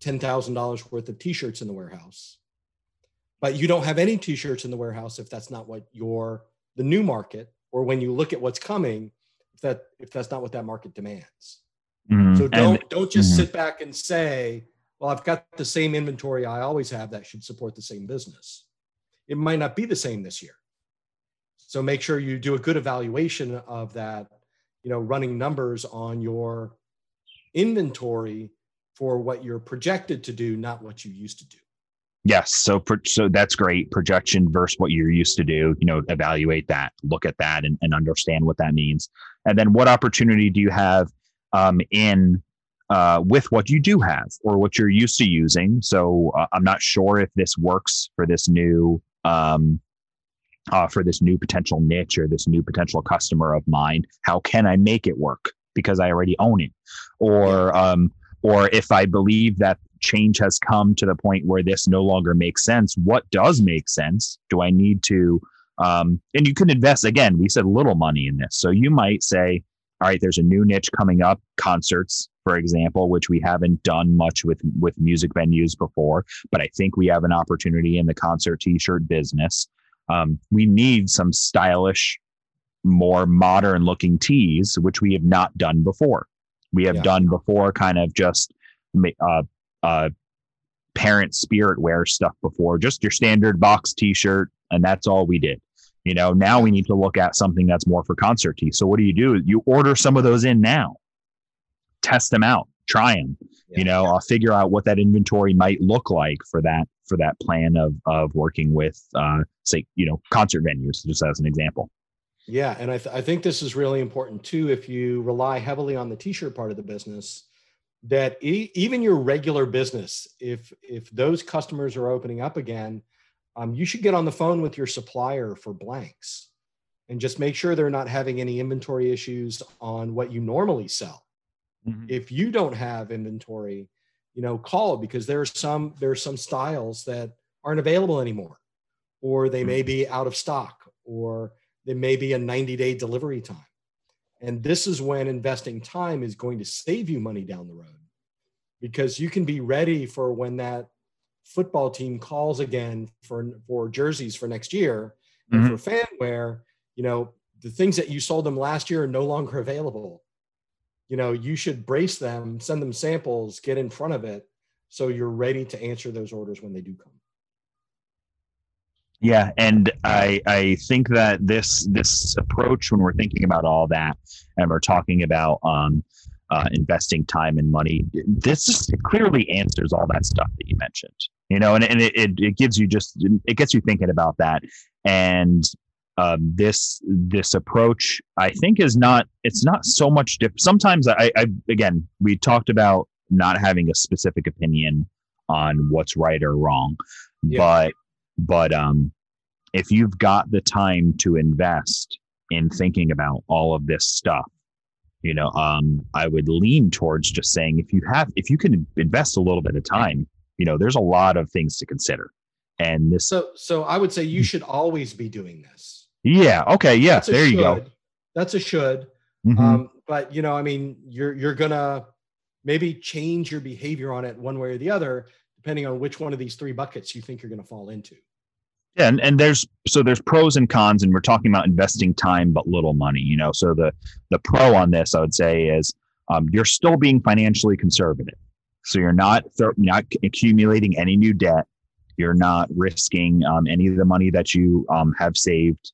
$10,000 worth of t-shirts in the warehouse. But you don't have any t-shirts in the warehouse if that's not what your the new market or when you look at what's coming, if that if that's not what that market demands. Mm-hmm. So don't and, don't just mm-hmm. sit back and say, well, I've got the same inventory I always have that should support the same business. It might not be the same this year. So make sure you do a good evaluation of that, you know, running numbers on your inventory for what you're projected to do, not what you used to do. Yes, so so that's great. Projection versus what you're used to do. You know, evaluate that, look at that, and, and understand what that means. And then, what opportunity do you have um, in uh, with what you do have or what you're used to using? So uh, I'm not sure if this works for this new um, uh, for this new potential niche or this new potential customer of mine how can i make it work? Because i already own it. Or um, or if i believe that change has come to the point where this no longer makes sense what does make sense? Do i need to um, and you can invest again we said little money in this. So you might say all right there's a new niche coming up concerts for example which we haven't done much with with music venues before but i think we have an opportunity in the concert t-shirt business um, we need some stylish, more modern looking tees, which we have not done before. We have yeah. done before kind of just uh, uh, parent spirit wear stuff before, just your standard box t shirt, and that's all we did. You know, now we need to look at something that's more for concert tees. So what do you do? You order some of those in now, test them out, try them. Yeah, you know, yeah. I'll figure out what that inventory might look like for that for that plan of of working with uh, say you know concert venues just as an example Yeah, and I, th- I think this is really important too. If you rely heavily on the t-shirt part of the business, that e- even your regular business, if if those customers are opening up again, um, you should get on the phone with your supplier for blanks, and just make sure they're not having any inventory issues on what you normally sell. Mm-hmm. If you don't have inventory, you know, call because there are some there are some styles that aren't available anymore, or they may be out of stock, or there may be a 90 day delivery time. And this is when investing time is going to save you money down the road because you can be ready for when that football team calls again for, for jerseys for next year. And mm-hmm. for fan wear, you know, the things that you sold them last year are no longer available. You know, you should brace them, send them samples, get in front of it so you're ready to answer those orders when they do come. Yeah, and I I think that this this approach when we're thinking about all that and we're talking about um, uh, investing time and money, this clearly answers all that stuff that you mentioned. You know, and, and it, it, it gives you just it gets you thinking about that. And um, this this approach, I think, is not it's not so much different. Sometimes I, I again we talked about not having a specific opinion on what's right or wrong, yeah. but but um, if you've got the time to invest in thinking about all of this stuff, you know, um, I would lean towards just saying if you have, if you can invest a little bit of time, you know, there's a lot of things to consider. And this, so, so I would say you should always be doing this. Yeah. Okay. Yeah. There you go. That's a should. Mm-hmm. Um, but you know, I mean, you're you're gonna maybe change your behavior on it one way or the other, depending on which one of these three buckets you think you're going to fall into. Yeah, and, and there's so there's pros and cons, and we're talking about investing time but little money. You know, so the the pro on this, I would say, is um, you're still being financially conservative. So you're not th- not accumulating any new debt. You're not risking um, any of the money that you um, have saved.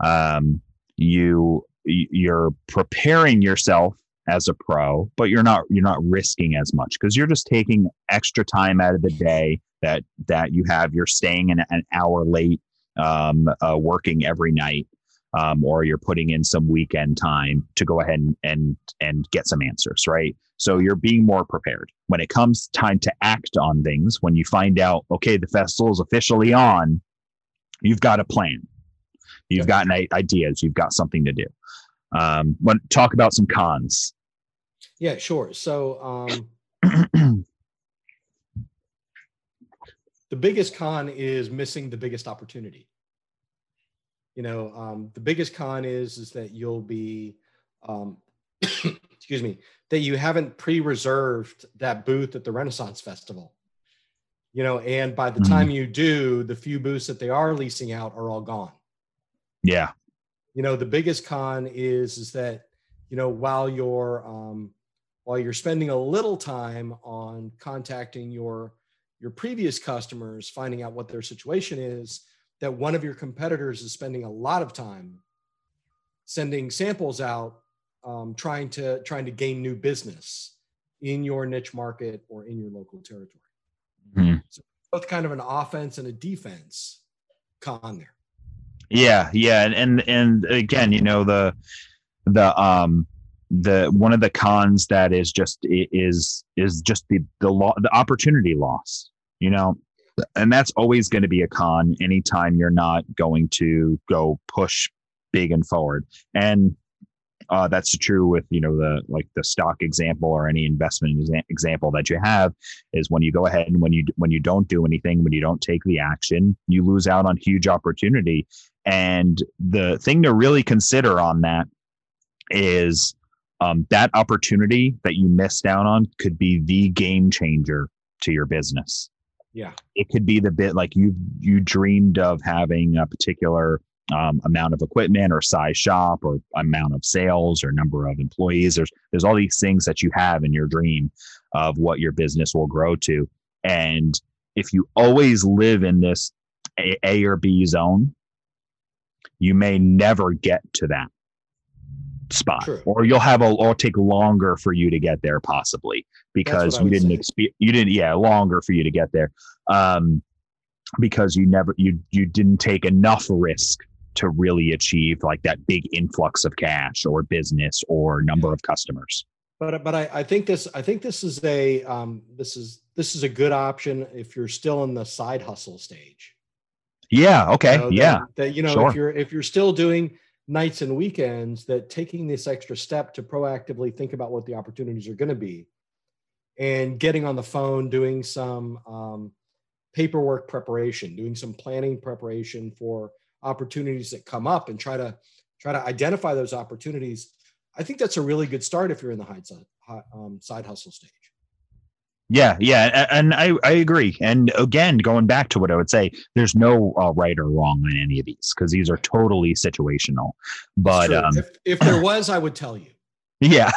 Um, you you're preparing yourself as a pro, but you're not you're not risking as much because you're just taking extra time out of the day that that you have. You're staying an, an hour late, um, uh, working every night, um, or you're putting in some weekend time to go ahead and, and and get some answers, right? So you're being more prepared when it comes time to act on things. When you find out, okay, the festival is officially on, you've got a plan. You've got ideas. You've got something to do. Um, when, talk about some cons yeah, sure. So um, the biggest con is missing the biggest opportunity. You know, um, the biggest con is is that you'll be, um, excuse me, that you haven't pre-reserved that booth at the Renaissance Festival. You know, and by the mm-hmm. time you do, the few booths that they are leasing out are all gone. Yeah. You know, the biggest con is is that you know while you're um, while you're spending a little time on contacting your your previous customers finding out what their situation is that one of your competitors is spending a lot of time sending samples out um, trying to trying to gain new business in your niche market or in your local territory mm-hmm. so both kind of an offense and a defense con there yeah yeah and and, and again you know the the um the one of the cons that is just is is just the the law the opportunity loss you know? And that's always going to be a con anytime you're not going to go push big and forward. And uh, that's true with you know the like the stock example or any investment example that you have is when you go ahead and when you when you don't do anything when you don't take the action you lose out on huge opportunity and the thing to really consider on that is um, that opportunity that you missed out on could be the game changer to your business. Yeah, it could be the bit like you you dreamed of having a particular um, amount of equipment or size shop or amount of sales or number of employees. There's there's all these things that you have in your dream of what your business will grow to, and if you always live in this A, a or B zone, you may never get to that spot True. or you'll have a or take longer for you to get there possibly because you didn't experience you didn't yeah longer for you to get there um because you never you you didn't take enough risk to really achieve like that big influx of cash or business or number of customers. But but I, I think this I think this is a um, this is this is a good option if you're still in the side hustle stage. Yeah. Okay. You know, yeah. That, you know Sure. if you're if you're still doing nights and weekends, that taking this extra step to proactively think about what the opportunities are going to be, and getting on the phone, doing some um, paperwork preparation, doing some planning preparation for opportunities that come up, and try to try to identify those opportunities. I think that's a really good start if you're in the hide side, um, side hustle stage. Yeah, yeah, and I I agree. And again, going back to what I would say, there's no uh, right or wrong in any of these because these are totally situational. But um, if, if there was, I would tell you. yeah,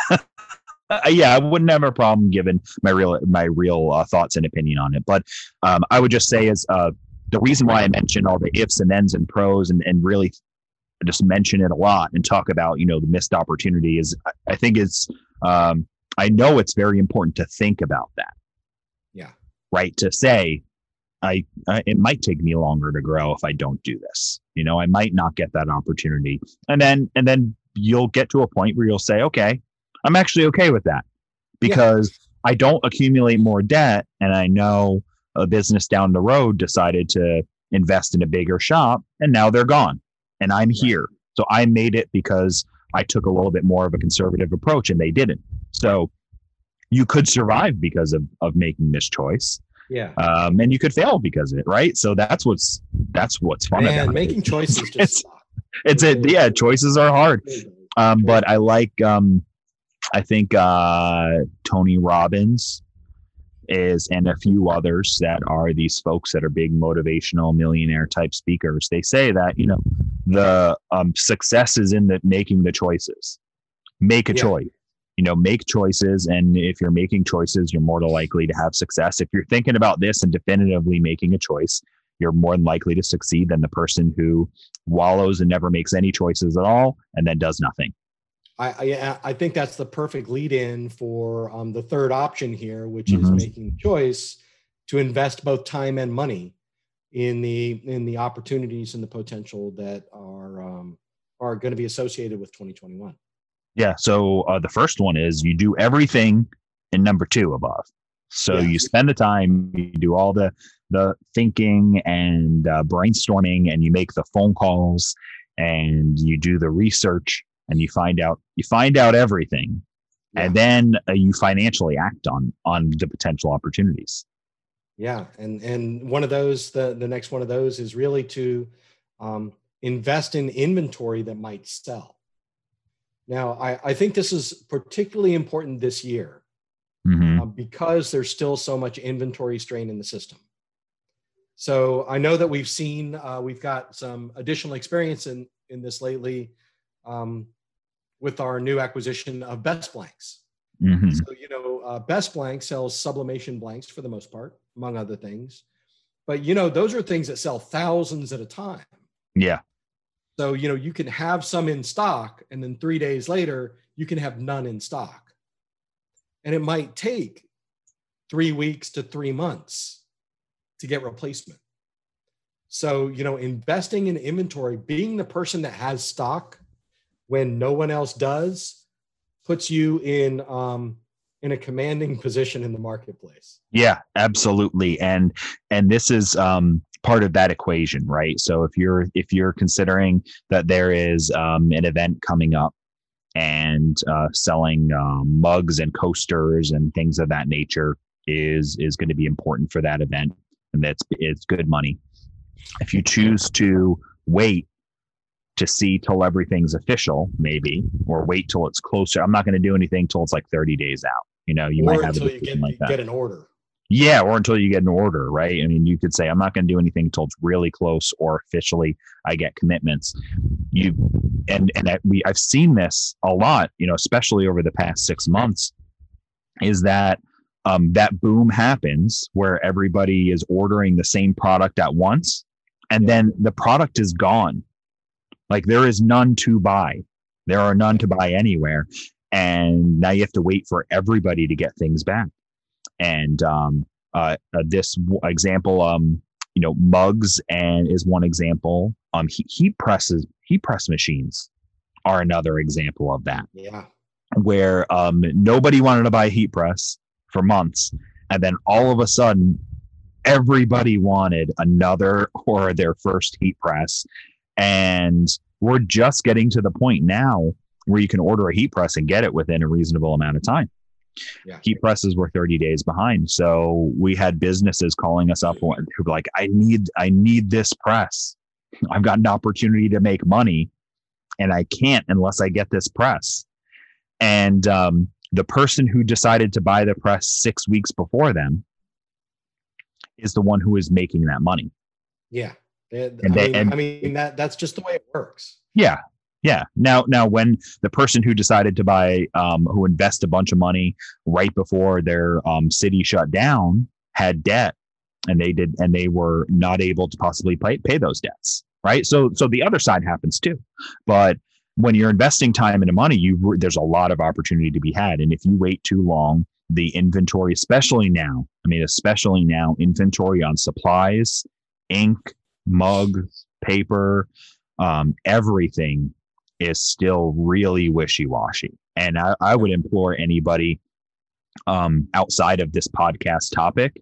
Uh, yeah, I wouldn't have a problem given my real my real uh, thoughts and opinion on it. But um, I would just say is uh, the reason why I mention all the ifs and ends and pros and and really just mention it a lot and talk about you know the missed opportunity is I- I think it's um, I know it's very important to think about that. Yeah. right to say I, I it might take me longer to grow if i don't do this. You know i might not get that opportunity. And then and then you'll get to a point where you'll say okay i'm actually okay with that because i don't accumulate more debt and i know a business down the road decided to invest in a bigger shop and now they're gone and i'm here. So i made it because i took a little bit more of a conservative approach and they didn't. So you could survive because of, of making this choice. Yeah. um, and you could fail because of it right? So that's what's that's what's fun Man, about making it choices It's- it's it yeah choices are hard. Um, but i like um, i think uh, tony robbins is and a few others that are these folks that are big motivational millionaire type speakers. They say that you know the um, success is in the making the choices. Make a Yeah. choice you know make choices and if you're making choices you're more likely to have success if you're thinking about this and definitively making a choice you're more than likely to succeed than the person who wallows and never makes any choices at all and then does nothing I, I I think that's the perfect lead in for um, the third option here, which is Mhm. making choice to invest both time and money in the in the opportunities and the potential that are um, are going to be associated with 2021. Yeah. So uh, the first one is you do everything in number two above. So Yeah. you spend the time, you do all the the thinking and uh, brainstorming, and you make the phone calls, and you do the research, and you find out you find out everything, and then uh, you financially act on on the potential opportunities. Yeah, and and one of those, the the next one of those is really to um, invest in inventory that might sell. Now, I, I think this is particularly important this year hmm uh, because there's still so much inventory strain in the system. So I know that we've seen uh, we've got some additional experience in in this lately um, with our new acquisition of Best Blanks. hmm So, you know, uh, Best Blank sells sublimation blanks for the most part, among other things. But, you know, those are things that sell thousands at a time. Yeah. So, you know, you can have some in stock and then three days later, you can have none in stock. And it might take three weeks to three months to get replacement. So, you know, investing in inventory, being the person that has stock when no one else does, puts you in um, in a commanding position in the marketplace. Yeah, absolutely. And and this is um part of that equation, right? So if you're if you're considering that there is um an event coming up and uh selling um, mugs and coasters and things of that nature is is going to be important for that event and that's it's good money. If you choose to wait to see till everything's official, maybe, or wait till it's closer. I'm not going to do anything till it's like 30 days out. You know, you or might have until you get, like that. get an order. Yeah, or until you get an order, right? I mean, you could say, I'm not going to do anything until it's really close or officially I get commitments. You and and I, we I've seen this a lot, you know, especially over the past six months, is that um, that boom happens where everybody is ordering the same product at once, and then the product is gone. Like there is none to buy. There are none to buy anywhere, and now you have to wait for everybody to get things back and um, uh, uh, this w- example, um, you know, mugs and is one example. um, heat, heat presses, heat press machines are another example of that. Yeah. Where um, nobody wanted to buy a heat press for months, and then all of a sudden, everybody wanted another or their first heat press, and we're just getting to the point now where you can order a heat press and get it within a reasonable amount of time. Yeah. Heat presses were 30 days behind. So we had businesses calling us up who were like, I need, I need this press. I've got an opportunity to make money and I can't unless I get this press. And um, the person who decided to buy the press six weeks before them is the one who is making that money. Yeah. And I, they, mean, and, I mean that that's just the way it works. Yeah. Yeah. Now, now, when the person who decided to buy, um, who invest a bunch of money right before their um, city shut down, had debt, and they did, and they were not able to possibly pay pay those debts. Right. So, so the other side happens too. But when you're investing time into money, you there's a lot of opportunity to be had, and if you wait too long, the inventory, especially now, I mean, especially now, inventory on supplies, ink, mug, paper, um, everything is still really wishy-washy and i, I would implore anybody um, outside of this podcast topic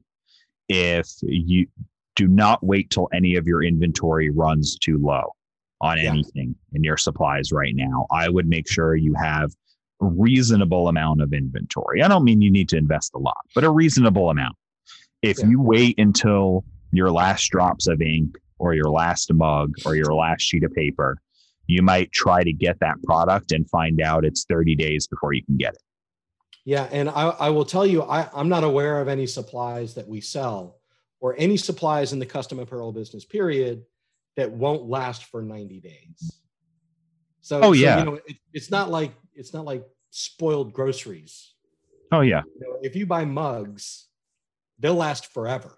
if you do not wait till any of your inventory runs too low on yeah. anything in your supplies right now i would make sure you have a reasonable amount of inventory i don't mean you need to invest a lot but a reasonable amount if yeah. you wait until your last drops of ink or your last mug or your last sheet of paper you might try to get that product and find out it's 30 days before you can get it. Yeah, and I, I will tell you, I, I'm not aware of any supplies that we sell or any supplies in the custom apparel business period that won't last for 90 days. So, oh yeah, so, you know, it, it's not like it's not like spoiled groceries. Oh yeah. You know, if you buy mugs, they'll last forever.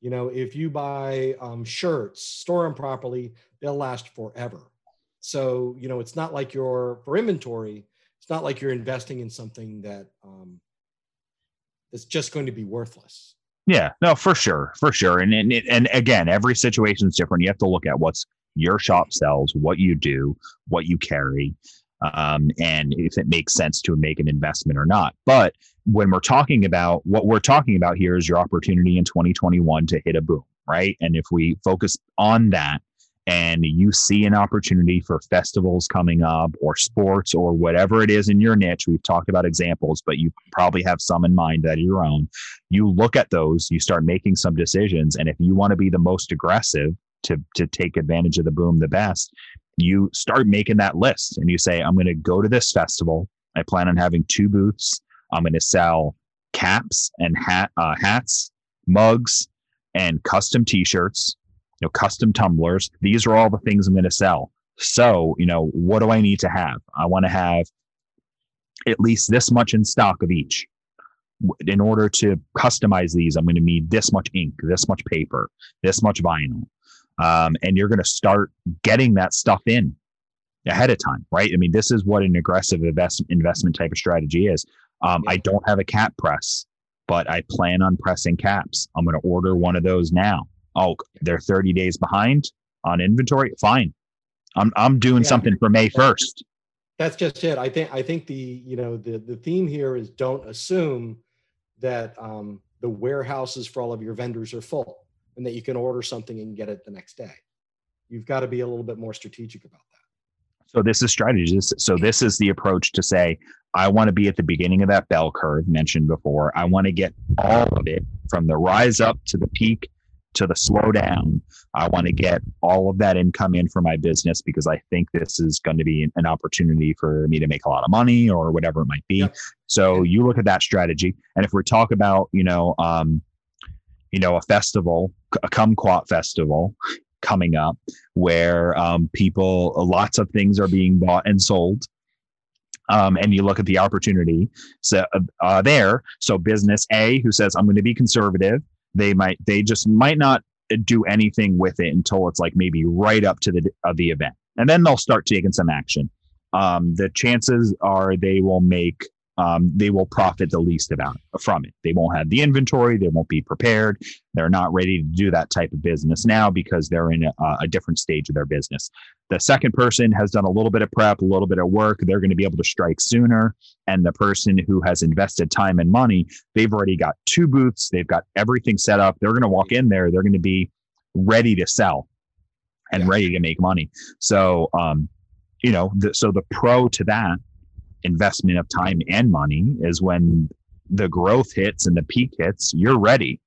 You know, if you buy um, shirts, store them properly, they'll last forever. So, you know, it's not like you're for inventory, it's not like you're investing in something that um, that's just going to be worthless. Yeah, no, for sure, for sure. And, and and again, every situation is different. You have to look at what's your shop sells, what you do, what you carry, um, and if it makes sense to make an investment or not. But when we're talking about what we're talking about here is your opportunity in 2021 to hit a boom, right? And if we focus on that, and you see an opportunity for festivals coming up or sports or whatever it is in your niche, we've talked about examples, but you probably have some in mind that are your own. You look at those, you start making some decisions. And if you want to be the most aggressive to, to take advantage of the boom the best, you start making that list and you say, I'm going to go to this festival. I plan on having two booths. I'm going to sell caps and hat, uh, hats, mugs, and custom t-shirts you know, custom tumblers. These are all the things I'm going to sell. So, you know, what do I need to have? I want to have at least this much in stock of each. In order to customize these, I'm going to need this much ink, this much paper, this much vinyl. Um, and you're going to start getting that stuff in ahead of time, right? I mean, this is what an aggressive invest, investment type of strategy is. Um, I don't have a cap press, but I plan on pressing caps. I'm going to order one of those now oh, they're 30 days behind on inventory. Fine. I'm, I'm doing yeah. something for May 1st. That's just it. I think, I think the, you know, the, the theme here is don't assume that um, the warehouses for all of your vendors are full and that you can order something and get it the next day. You've got to be a little bit more strategic about that. So this is strategy. So this is the approach to say, I want to be at the beginning of that bell curve mentioned before. I want to get all of it from the rise up to the peak to the slowdown. I want to get all of that income in for my business because I think this is going to be an opportunity for me to make a lot of money or whatever it might be. Yep. So you look at that strategy, and if we talk about you know um, you know a festival, a kumquat festival coming up where um, people lots of things are being bought and sold um, and you look at the opportunity so uh, there so business a who says i'm going to be conservative they might they just might not do anything with it until it's like maybe right up to the of the event. And then they'll start taking some action. Um, the chances are they will make um, they will profit the least amount from it. They won't have the inventory. They won't be prepared. They're not ready to do that type of business now because they're in a, a, different stage of their business. The second person has done a little bit of prep, a little bit of work. They're going to be able to strike sooner. And the person who has invested time and money, they've already got two booths. They've got everything set up. They're going to walk in there. They're going to be ready to sell and yeah. ready to make money. So, um, you know, the, so the pro to that investment of time and money is when the growth hits and the peak hits, you're ready.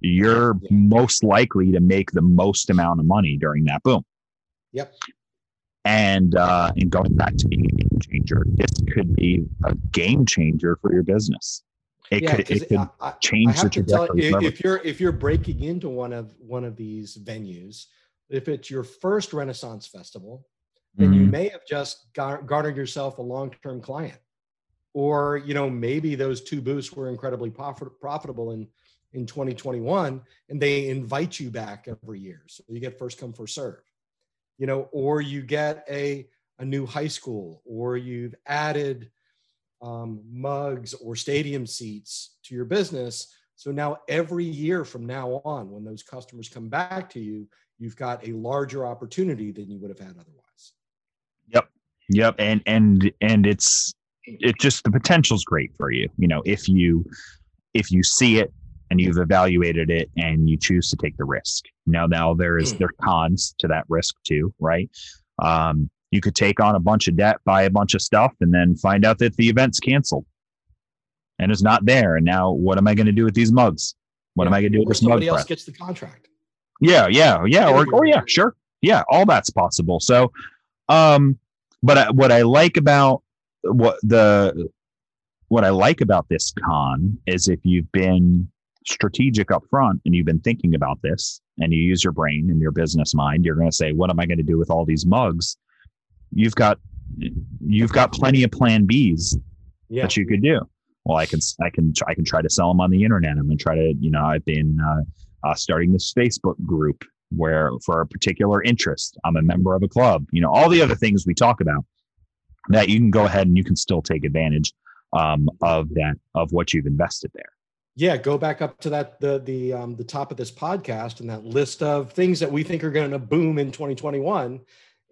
You're yeah. most likely to make the most amount of money during that boom. Yep. And uh, and going back to being a game changer, this could be a game changer for your business. It yeah, could, it could I, change I the trajectory. You, if you're if you're breaking into one of one of these venues, if it's your first Renaissance festival, then mm-hmm. you may have just garnered yourself a long-term client. Or you know maybe those two booths were incredibly profit- profitable in in 2021 and they invite you back every year. So you get first come first serve. You know or you get a a new high school or you've added um, mugs or stadium seats to your business. So now every year from now on when those customers come back to you you've got a larger opportunity than you would have had otherwise Yep. Yep. And and and it's it just the potential's great for you. You know, if you if you see it and you've evaluated it and you choose to take the risk. Now now there is there cons to that risk too, right? Um, you could take on a bunch of debt, buy a bunch of stuff, and then find out that the event's canceled and it's not there. And now what am I going to do with these mugs? What yeah. am I going to do with this mug? Somebody else gets the contract. Yeah, yeah, yeah. Or, or yeah, sure. Yeah, all that's possible. So um, but I, what I like about what the what I like about this con is if you've been strategic up front and you've been thinking about this and you use your brain and your business mind, you're going to say, "What am I going to do with all these mugs?" You've got you've got plenty of plan Bs yeah. that you could do. Well, I can I can I can try to sell them on the internet. I'm going to try to you know I've been uh, uh, starting this Facebook group where for a particular interest, I'm a member of a club, you know, all the other things we talk about that you can go ahead and you can still take advantage um, of that, of what you've invested there. Yeah, go back up to that the the um, the top of this podcast and that list of things that we think are going to boom in 2021.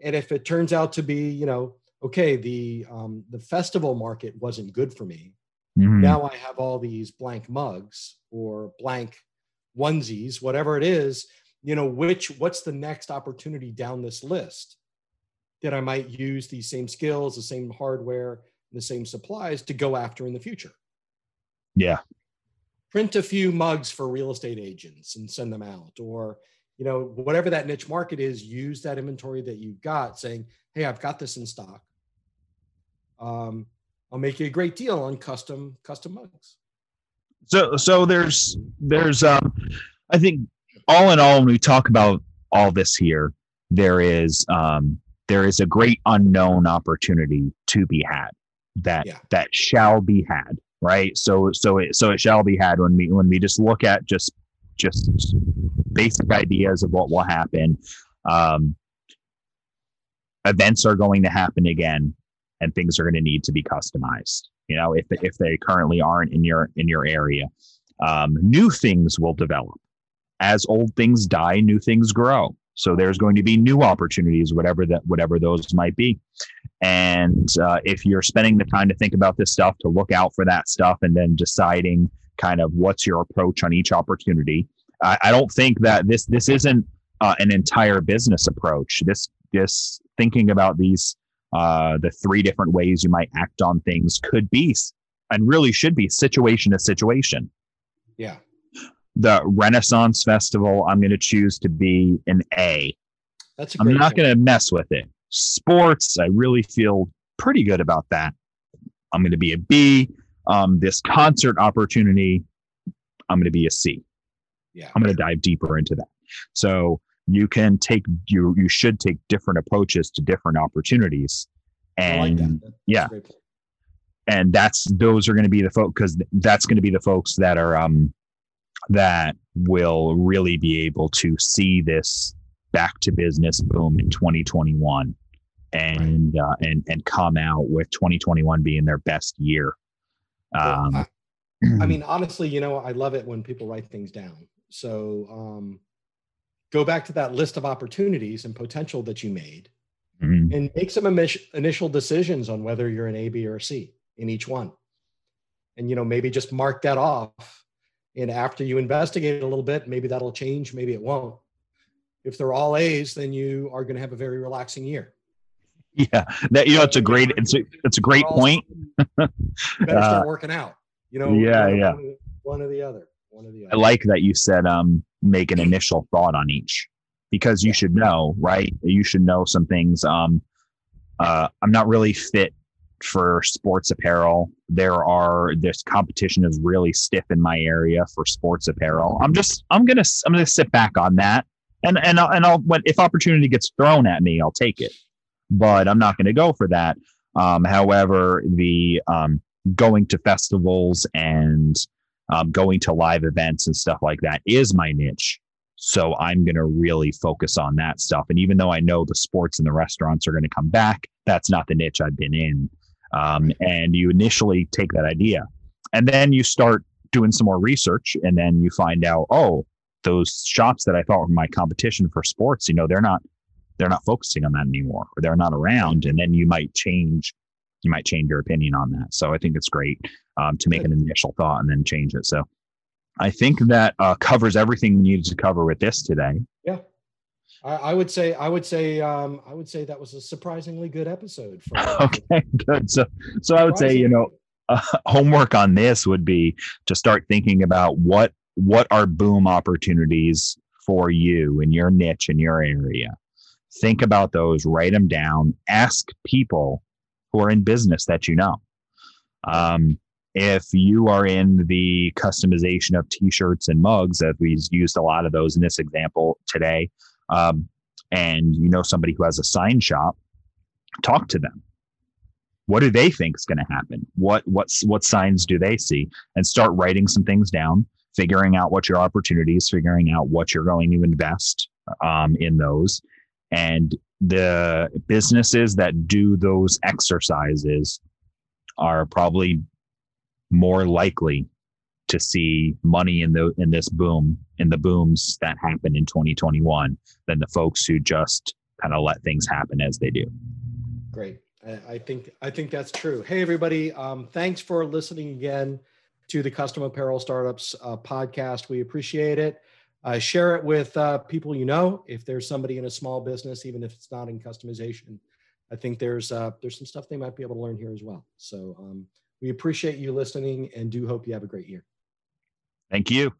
And if it turns out to be, you know, okay, the um, the festival market wasn't good for me. Mm-hmm. Now I have all these blank mugs or blank onesies, whatever it is, you know which what's the next opportunity down this list that i might use these same skills the same hardware the same supplies to go after in the future? Yeah. Print a few mugs for real estate agents and send them out or you know whatever that niche market is use that inventory that you've got saying hey i've got this in stock. Um, i'll make you a great deal on custom custom mugs. So so there's there's um i think all in all, when we talk about all this here, there is um, there is a great unknown opportunity to be had that yeah. that shall be had right? So so it so it shall be had when we when we just look at just just basic ideas of what will happen. Um events are going to happen again and things are going to need to be customized you know if if they currently aren't in your in your area. Um, new things will develop as old things die, new things grow. So there's going to be new opportunities, whatever that, whatever those might be. And uh, if you're spending the time to think about this stuff, to look out for that stuff, and then deciding kind of what's your approach on each opportunity, I, I don't think that this this isn't uh, an entire business approach. This this thinking about these uh, the three different ways you might act on things could be and really should be situation to situation. Yeah the Renaissance Festival, I'm going to choose to be an A. That's I'm not going to mess with it. Sports, I really feel pretty good about that. I'm going to be a B. Um, this concert opportunity, I'm going to be a C. Yeah. I'm going to dive deeper into that. So you can take you you should take different approaches to different opportunities. And like that. yeah. And that's those are going to be the folks because that's going to be the folks that are um that will really be able to see this back to business boom in 2021 and uh, and and come out with 2021 being their best year Um, I, I mean, honestly, you know, I love it when people write things down. So um, go back to that list of opportunities and potential that you made mhm. and make some initial decisions on whether you're an A, B, or a C in each one. And, you know, maybe just mark that off. And after you investigate a little bit, maybe that'll change, maybe it won't. If they're all A's, then you are going to have a very relaxing year. yeah, that you know, it's a great, it's a, it's a great point. Better start working out. You know, yeah, one- yeah. One, one or the other. One or the other. I like that you said um make an initial thought on each because you should know, right? You should know some things. Um uh I'm not really fit for sports apparel. There are this competition is really stiff in my area for sports apparel. I'm just I'm to I'm to sit back on that. And and I'll, and I'll when if opportunity gets thrown at me, I'll take it. But I'm not to go for that. Um however, the um going to festivals and um, going to live events and stuff like that is my niche. So I'm going to really focus on that stuff. And even though I know the sports and the restaurants are going to come back, that's not the niche I've been in. Um, and you initially take that idea and then you start doing some more research and then you find out, oh, those shops that I thought were my competition for sports, you know, they're not, they're not focusing on that anymore or they're not around. And then you might change, you might change your opinion on that. So I think it's great um, to make an initial thought and then change it. So I think that uh, covers everything we needed to cover with this today. I, I would say, I would say, um, I would say that was a surprisingly good episode. For, Okay, good. So, so I would say, you know, uh, homework on this would be to start thinking about what what are boom opportunities for you in your niche in your area. Think about those, write them down, ask people who are in business that you know. Um, if you are in the customization of t-shirts and mugs, that we used a lot of those in this example today, um, and you know somebody who has a sign shop, talk to them. What do they think is going to happen? What what's what signs do they see? And start writing some things down figuring out what your opportunities figuring out what you're going to invest um, in those. And the businesses that do those exercises are probably more likely to see money in the in this boom in the booms that happen in 2021 than the folks who just kind of let things happen as they do Great. I, I think I think that's true. Hey, everybody! Um, thanks for listening again to the Custom Apparel Startups uh, podcast. We appreciate it. Uh, share it with uh, people you know. If there's somebody in a small business, even if it's not in customization, I think there's uh, there's some stuff they might be able to learn here as well. So um, we appreciate you listening and do hope you have a great year. Thank you!